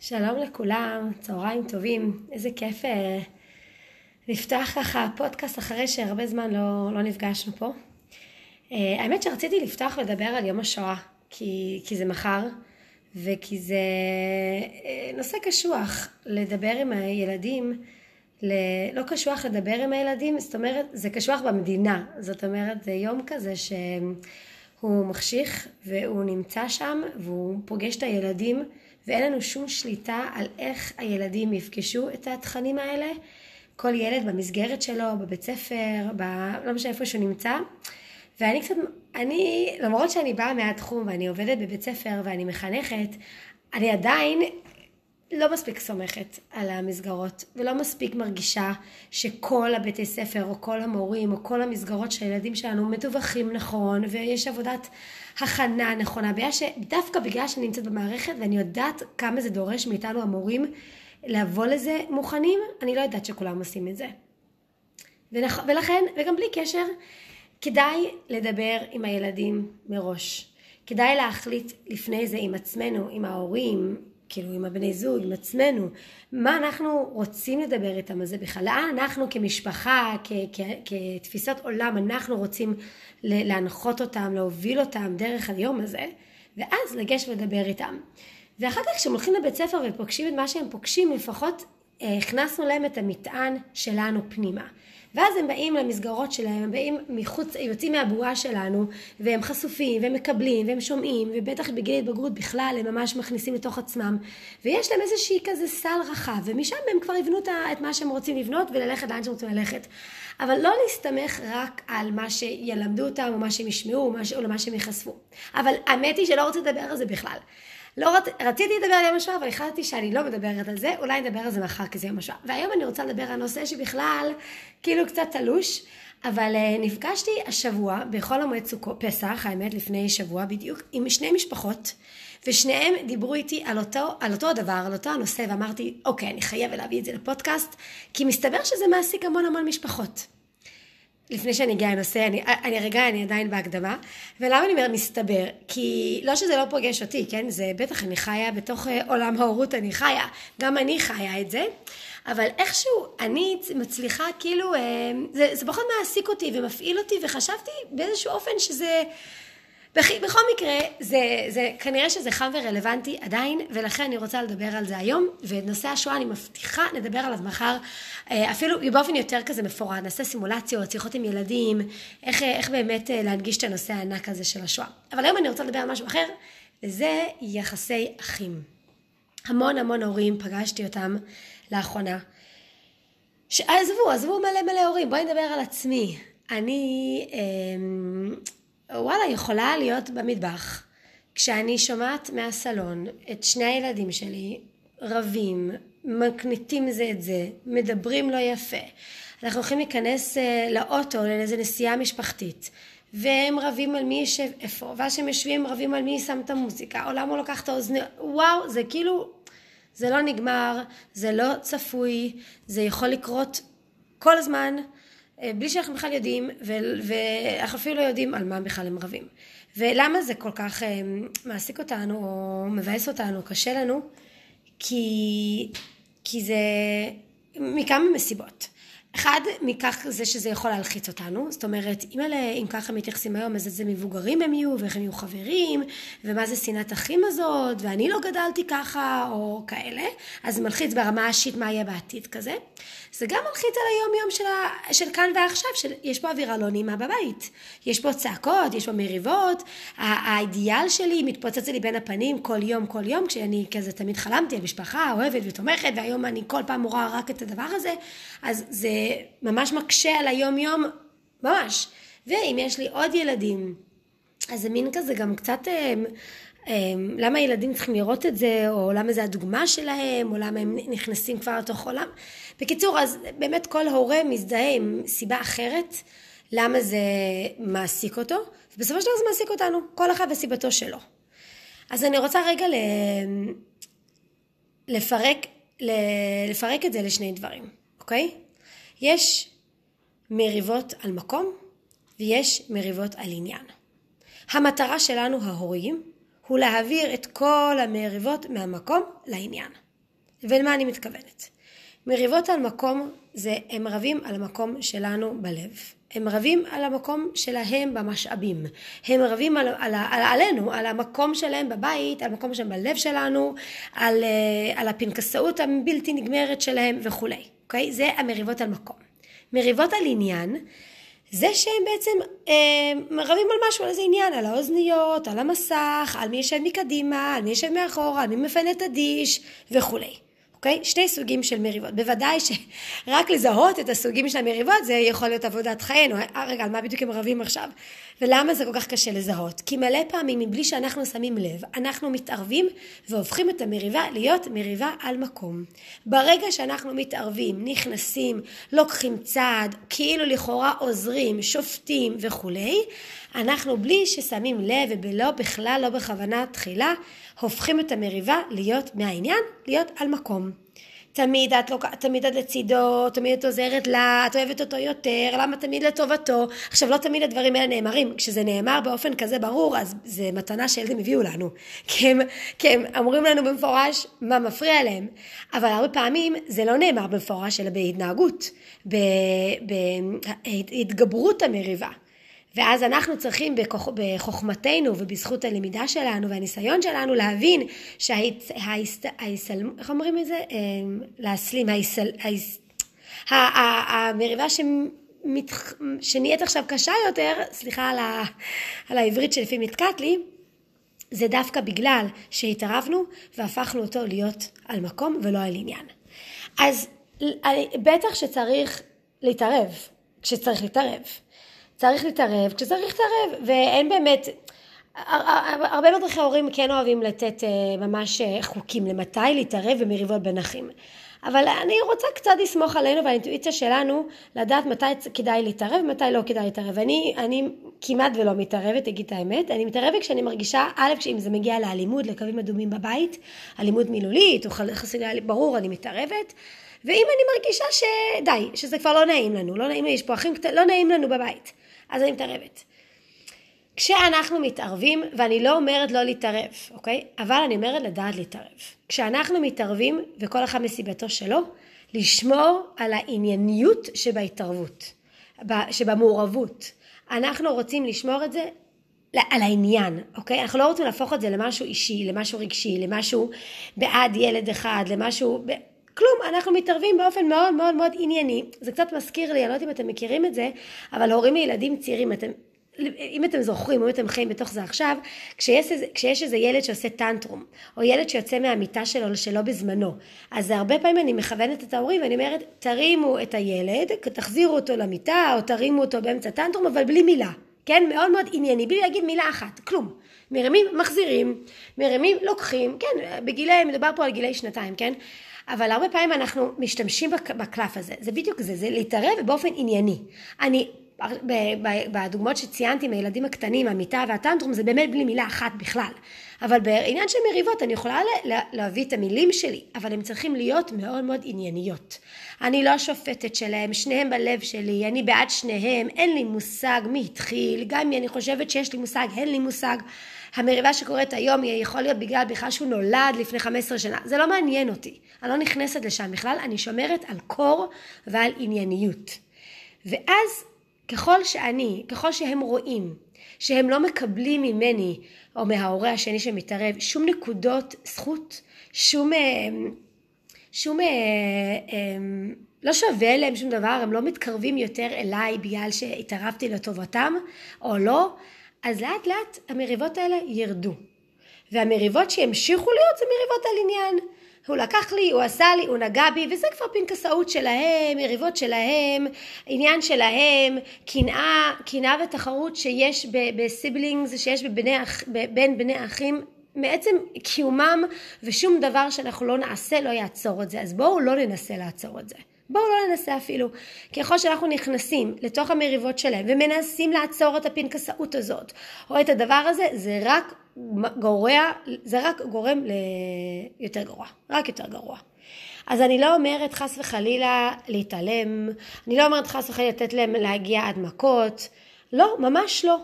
שלום לכולם, צהריים טובים, איזה כיף אה, לפתוח ככה פודקאסט אחרי שהרבה זמן לא, לא נפגשנו פה. אה, האמת שרציתי לפתוח ולדבר על יום השואה, כי, כי זה מחר, וכי זה אה, נושא קשוח לדבר עם הילדים, ל... לא קשוח לדבר עם הילדים, זאת אומרת, זה קשוח במדינה, זאת אומרת, זה יום כזה שהוא מחשיך והוא נמצא שם והוא פוגש את הילדים. ואין לנו שום שליטה על איך הילדים יפגשו את התכנים האלה. כל ילד במסגרת שלו, בבית ספר, ב... לא משנה איפה שהוא נמצא. ואני קצת, אני, למרות שאני באה מהתחום ואני עובדת בבית ספר ואני מחנכת, אני עדיין לא מספיק סומכת על המסגרות ולא מספיק מרגישה שכל הבתי ספר או כל המורים או כל המסגרות של הילדים שלנו מדווחים נכון ויש עבודת הכנה נכונה. דווקא בגלל שאני נמצאת במערכת ואני יודעת כמה זה דורש מאיתנו המורים לבוא לזה מוכנים, אני לא יודעת שכולם עושים את זה. ולכן, וגם בלי קשר, כדאי לדבר עם הילדים מראש. כדאי להחליט לפני זה עם עצמנו, עם ההורים, כאילו עם הבני זוג, עם עצמנו, מה אנחנו רוצים לדבר איתם על זה בכלל, לאן אנחנו כמשפחה, כ- כ- כתפיסת עולם, אנחנו רוצים להנחות אותם, להוביל אותם דרך היום הזה, ואז לגשת ולדבר איתם. ואחר כך כשהם הולכים לבית ספר ופוגשים את מה שהם פוגשים, לפחות אה, הכנסנו להם את המטען שלנו פנימה. ואז הם באים למסגרות שלהם, הם באים מחוץ, יוצאים מהבועה שלנו, והם חשופים, והם מקבלים, והם שומעים, ובטח בגיל התבגרות בכלל, הם ממש מכניסים לתוך עצמם, ויש להם איזושהי כזה סל רחב, ומשם הם כבר יבנו את מה שהם רוצים לבנות, וללכת לאן שהם רוצים ללכת. אבל לא להסתמך רק על מה שילמדו אותם, או מה שהם ישמעו, או למה שהם ייחשפו. אבל האמת היא שלא רוצה לדבר על זה בכלל. לא רצ... רציתי לדבר על יום השואה, אבל החלטתי שאני לא מדברת על זה, אולי נדבר על זה מחר כי זה יום השואה. והיום אני רוצה לדבר על נושא שבכלל כאילו קצת תלוש, אבל uh, נפגשתי השבוע בחול המועד סוכות, פסח, האמת לפני שבוע בדיוק, עם שני משפחות, ושניהם דיברו איתי על אותו, על אותו הדבר, על אותו הנושא, ואמרתי, אוקיי, אני חייבת להביא את זה לפודקאסט, כי מסתבר שזה מעסיק המון המון משפחות. לפני שאני אגיע לנושא, אני, אני רגע, אני עדיין בהקדמה. ולמה אני אומרת מסתבר? כי לא שזה לא פוגש אותי, כן? זה בטח, אני חיה בתוך אה, עולם ההורות, אני חיה. גם אני חיה את זה. אבל איכשהו אני מצליחה, כאילו, אה, זה, זה פחות מעסיק אותי ומפעיל אותי, וחשבתי באיזשהו אופן שזה... בכל מקרה, זה, זה, כנראה שזה חם ורלוונטי עדיין, ולכן אני רוצה לדבר על זה היום, ואת נושא השואה אני מבטיחה נדבר עליו מחר, אה, אפילו באופן יותר כזה מפורט, נעשה סימולציות, שיחות עם ילדים, איך, איך באמת אה, להנגיש את הנושא הענק הזה של השואה. אבל היום אני רוצה לדבר על משהו אחר, וזה יחסי אחים. המון המון הורים, פגשתי אותם לאחרונה. עזבו, עזבו מלא מלא הורים, בואי נדבר על עצמי. אני... אה, וואלה, יכולה להיות במטבח, כשאני שומעת מהסלון את שני הילדים שלי רבים, מקניטים זה את זה, מדברים לא יפה. אנחנו הולכים להיכנס אה, לאוטו לאיזה נסיעה משפחתית, והם רבים על מי יושב איפה, ואז שהם יושבים רבים על מי שם את המוזיקה, או למה הוא לקח את האוזניות, וואו, זה כאילו, זה לא נגמר, זה לא צפוי, זה יכול לקרות כל הזמן. אה, בלי שאנחנו בכלל יודעים, ואנחנו אפילו לא יודעים על מה בכלל הם רבים. ולמה זה כל כך אה, מעסיק אותנו, או מבאס אותנו, קשה לנו? כי, כי זה מכמה מסיבות. אחד, מכך זה שזה יכול להלחיץ אותנו, זאת אומרת, אם, אלה, אם ככה מתייחסים היום, אז איזה מבוגרים הם יהיו, ואיך הם יהיו חברים, ומה זה שנאת אחים הזאת, ואני לא גדלתי ככה, או כאלה, אז מלחיץ ברמה האישית מה יהיה בעתיד כזה. זה גם מלחיץ על היום יום של, ה, של כאן ועכשיו, שיש פה אווירה לא נעימה בבית. יש פה צעקות, יש פה מריבות, האידיאל שלי מתפוצץ לי בין הפנים כל יום, כל יום, כשאני כזה תמיד חלמתי על משפחה אוהבת ותומכת, והיום אני כל פעם רואה רק את הדבר הזה, אז זה ממש מקשה על היום יום, ממש. ואם יש לי עוד ילדים, אז זה מין כזה גם קצת... אה, אה, למה ילדים צריכים לראות את זה, או למה זה הדוגמה שלהם, או למה הם נכנסים כבר לתוך עולם. בקיצור, אז באמת כל הורה מזדהה עם סיבה אחרת למה זה מעסיק אותו, ובסופו של דבר זה מעסיק אותנו, כל אחד וסיבתו שלו. אז אני רוצה רגע לפרק, לפרק את זה לשני דברים, אוקיי? יש מריבות על מקום ויש מריבות על עניין. המטרה שלנו ההורים הוא להעביר את כל המריבות מהמקום לעניין. ולמה אני מתכוונת? מריבות על מקום זה הם רבים על המקום שלנו בלב. הם רבים על המקום שלהם במשאבים. הם רבים על, על, על, עלינו, על המקום שלהם בבית, על המקום שלהם בלב שלנו, על, אה, על הפנקסאות הבלתי נגמרת שלהם וכולי. אוקיי? זה המריבות על מקום. מריבות על עניין זה שהם בעצם אה, רבים על משהו, על איזה עניין, על האוזניות, על המסך, על מי יושב מקדימה, על מי יושב מאחורה, על מי מפנה את הדיש וכולי. אוקיי? שני סוגים של מריבות. בוודאי שרק לזהות את הסוגים של המריבות זה יכול להיות עבודת חיינו. אה, רגע, על מה בדיוק הם רבים עכשיו? ולמה זה כל כך קשה לזהות? כי מלא פעמים מבלי שאנחנו שמים לב, אנחנו מתערבים והופכים את המריבה להיות מריבה על מקום. ברגע שאנחנו מתערבים, נכנסים, לוקחים צעד, כאילו לכאורה עוזרים, שופטים וכולי, אנחנו בלי ששמים לב ובלא בכלל לא בכוונה תחילה, הופכים את המריבה להיות מהעניין, להיות על מקום. תמיד את, לא, תמיד את לצידו, תמיד את עוזרת לה, את אוהבת אותו יותר, למה תמיד לטובתו. עכשיו לא תמיד הדברים האלה נאמרים, כשזה נאמר באופן כזה ברור אז זה מתנה שילדים הביאו לנו, כי הם, כי הם אומרים לנו במפורש מה מפריע להם, אבל הרבה פעמים זה לא נאמר במפורש אלא בהתנהגות, בהתגברות המריבה. ואז אנחנו צריכים בכוח, בחוכמתנו ובזכות הלמידה שלנו והניסיון שלנו להבין שההסתלמות, איך אומרים את זה? אמ, להסלים, ההסל, ההס, המריבה שנהיית עכשיו קשה יותר, סליחה על, ה, על העברית שלפעמים נתקעת לי, זה דווקא בגלל שהתערבנו והפכנו אותו להיות על מקום ולא על עניין. אז בטח שצריך להתערב, כשצריך להתערב. צריך להתערב כשצריך להתערב, ואין באמת, הרבה מדריכי הורים כן אוהבים לתת אה, ממש אה, חוקים למתי להתערב במריבות בין אחים. אבל אני רוצה קצת לסמוך עלינו והאינטואיציה שלנו לדעת מתי כדאי להתערב ומתי לא כדאי להתערב. אני, אני כמעט ולא מתערבת, אגיד את האמת. אני מתערבת כשאני מרגישה, א', כשאם זה מגיע לאלימות, לקווים אדומים בבית, אלימות מילולית או חסר ברור, אני מתערבת. ואם אני מרגישה שדי, שזה כבר לא נעים לנו, לא נעים לי, יש פה אחים קטנים, לא נעים לנו בבית. אז אני מתערבת. כשאנחנו מתערבים, ואני לא אומרת לא להתערב, אוקיי? אבל אני אומרת לדעת להתערב. כשאנחנו מתערבים, וכל אחד מסיבתו שלו, לשמור על הענייניות שבהתערבות, שבמעורבות. אנחנו רוצים לשמור את זה על העניין, אוקיי? אנחנו לא רוצים להפוך את זה למשהו אישי, למשהו רגשי, למשהו בעד ילד אחד, למשהו... כלום, אנחנו מתערבים באופן מאוד מאוד מאוד ענייני. זה קצת מזכיר לי, אני לא יודעת אם אתם מכירים את זה, אבל הורים לילדים צעירים, אתם, אם אתם זוכרים, אם אתם חיים בתוך זה עכשיו, כשיש, כשיש איזה ילד שעושה טנטרום, או ילד שיוצא מהמיטה שלו שלא בזמנו, אז הרבה פעמים אני מכוונת את ההורים ואני אומרת, תרימו את הילד, תחזירו אותו למיטה, או תרימו אותו באמצע טנטרום, אבל בלי מילה. כן? מאוד מאוד ענייני, בלי להגיד מילה אחת, כלום. מרימים, מחזירים, מרימים, לוקחים, כן, בגילי, מדובר פה על גילי שנתיים, כן? אבל הרבה פעמים אנחנו משתמשים בקלף הזה, זה בדיוק זה, זה להתערב באופן ענייני. אני, בדוגמאות שציינתי מהילדים הקטנים, המיטה והטנטרום, זה באמת בלי מילה אחת בכלל. אבל בעניין של מריבות אני יכולה להביא את המילים שלי, אבל הם צריכים להיות מאוד מאוד ענייניות. אני לא השופטת שלהם, שניהם בלב שלי, אני בעד שניהם, אין לי מושג מי התחיל, גם אם אני חושבת שיש לי מושג, אין לי מושג. המריבה שקורית היום היא יכול להיות בגלל בכלל שהוא נולד לפני 15 שנה, זה לא מעניין אותי, אני לא נכנסת לשם בכלל, אני שומרת על קור ועל ענייניות. ואז ככל שאני, ככל שהם רואים שהם לא מקבלים ממני או מההורה השני שמתערב שום נקודות זכות, שום, אה, שום, אה, אה, לא שווה להם שום דבר, הם לא מתקרבים יותר אליי בגלל שהתערבתי לטובתם או לא, אז לאט לאט המריבות האלה ירדו. והמריבות שימשיכו להיות זה מריבות על עניין. הוא לקח לי, הוא עשה לי, הוא נגע בי, וזה כבר פנקסאות שלהם, יריבות שלהם, עניין שלהם, קנאה, קנאה ותחרות שיש בסיבלינגס, שיש בבני, בין בני אחים, מעצם קיומם, ושום דבר שאנחנו לא נעשה לא יעצור את זה. אז בואו לא ננסה לעצור את זה. בואו לא ננסה אפילו. ככל שאנחנו נכנסים לתוך המריבות שלהם ומנסים לעצור את הפנקסאות הזאת או את הדבר הזה, זה רק גורע, זה רק גורם ליותר גרוע, רק יותר גרוע. אז אני לא אומרת חס וחלילה להתעלם, אני לא אומרת חס וחלילה לתת להם להגיע עד מכות, לא, ממש לא.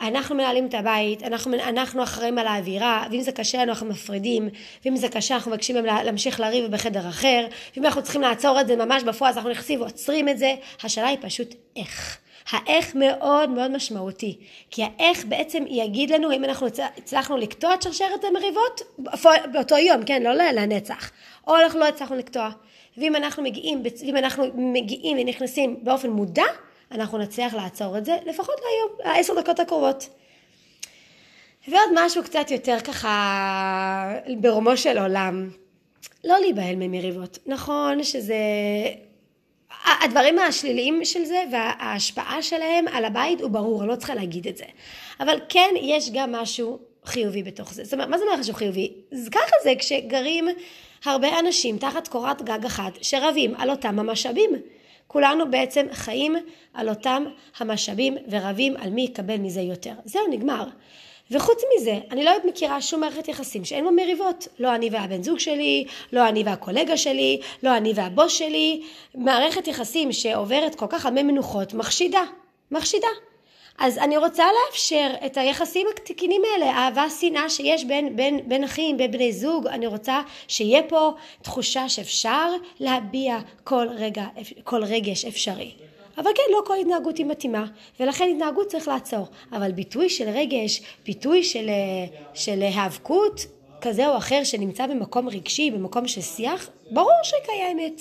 אנחנו מנהלים את הבית, אנחנו, אנחנו אחראים על האווירה, ואם זה קשה לנו אנחנו מפרידים, ואם זה קשה אנחנו מבקשים להם להמשיך לריב בחדר אחר, ואם אנחנו צריכים לעצור את זה ממש בפועל אז אנחנו נכנסים ועוצרים את זה, השאלה היא פשוט איך. האיך מאוד מאוד משמעותי, כי האיך בעצם יגיד לנו אם אנחנו הצלחנו לקטוע את שרשרת המריבות באותו יום, כן, לא לנצח, או אנחנו לא הצלחנו לקטוע. ואם אנחנו מגיעים, ואם אנחנו מגיעים ונכנסים באופן מודע, אנחנו נצליח לעצור את זה לפחות להיום, לעשר דקות הקרובות. ועוד משהו קצת יותר ככה ברומו של עולם, לא להיבהל ממריבות. נכון שזה... הדברים השליליים של זה וההשפעה שלהם על הבית הוא ברור, אני לא צריכה להגיד את זה. אבל כן יש גם משהו חיובי בתוך זה. זאת אומרת, מה זה אומר משהו חיובי? ככה זה כשגרים הרבה אנשים תחת קורת גג אחת שרבים על אותם המשאבים. כולנו בעצם חיים על אותם המשאבים ורבים על מי יקבל מזה יותר. זהו, נגמר. וחוץ מזה, אני לא מכירה שום מערכת יחסים שאין בה מריבות. לא אני והבן זוג שלי, לא אני והקולגה שלי, לא אני והבוס שלי. מערכת יחסים שעוברת כל כך הרבה מנוחות, מחשידה. מחשידה. אז אני רוצה לאפשר את היחסים התקינים האלה, אהבה, שנאה שיש בין, בין, בין אחים, בין בני זוג, אני רוצה שיהיה פה תחושה שאפשר להביע כל רגע, כל רגש אפשרי. אבל כן, לא כל התנהגות היא מתאימה, ולכן התנהגות צריך לעצור. אבל ביטוי של רגש, ביטוי של, של היאבקות כזה או אחר שנמצא במקום רגשי, במקום של שיח, ברור שקיימת.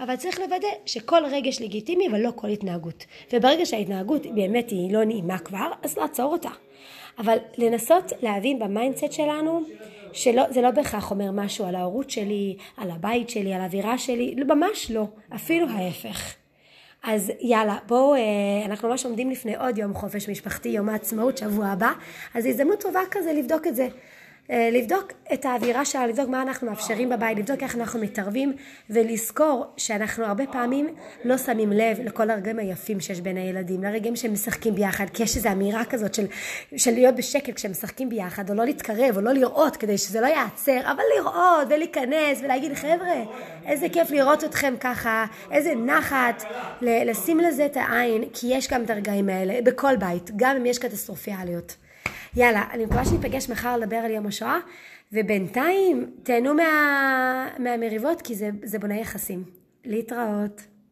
אבל צריך לוודא שכל רגש לגיטימי אבל לא כל התנהגות. וברגע שההתנהגות באמת היא לא נעימה כבר, אז לעצור אותה. אבל לנסות להבין ב mindset שלנו שזה לא בהכרח אומר משהו על ההורות שלי, על הבית שלי, על האווירה שלי, ממש לא, אפילו ההפך. אז יאללה, בואו, אה, אנחנו ממש עומדים לפני עוד יום חופש משפחתי, יום העצמאות, שבוע הבא, אז הזדמנות טובה כזה לבדוק את זה. אה, לבדוק את האווירה שלה, לבדוק מה אנחנו מאפשרים בבית, לבדוק איך אנחנו מתערבים ולזכור שאנחנו הרבה פעמים לא שמים לב לכל הרגעים היפים שיש בין הילדים, לרגעים שהם משחקים ביחד, כי יש איזו אמירה כזאת של, של להיות בשקט כשהם משחקים ביחד, או לא להתקרב, או לא לראות כדי שזה לא ייעצר, אבל לראות ולהיכנס ולהגיד חבר'ה, איזה כיף לראות אתכם ככה, איזה נחת, לשים לזה את העין, כי יש גם את הרגעים האלה בכל בית, גם אם יש קטסטרופיאליות. יאללה, אני מקווה שניפגש מחר לדבר על יום השואה, ובינתיים תהנו מה, מהמריבות כי זה, זה בונה יחסים. להתראות.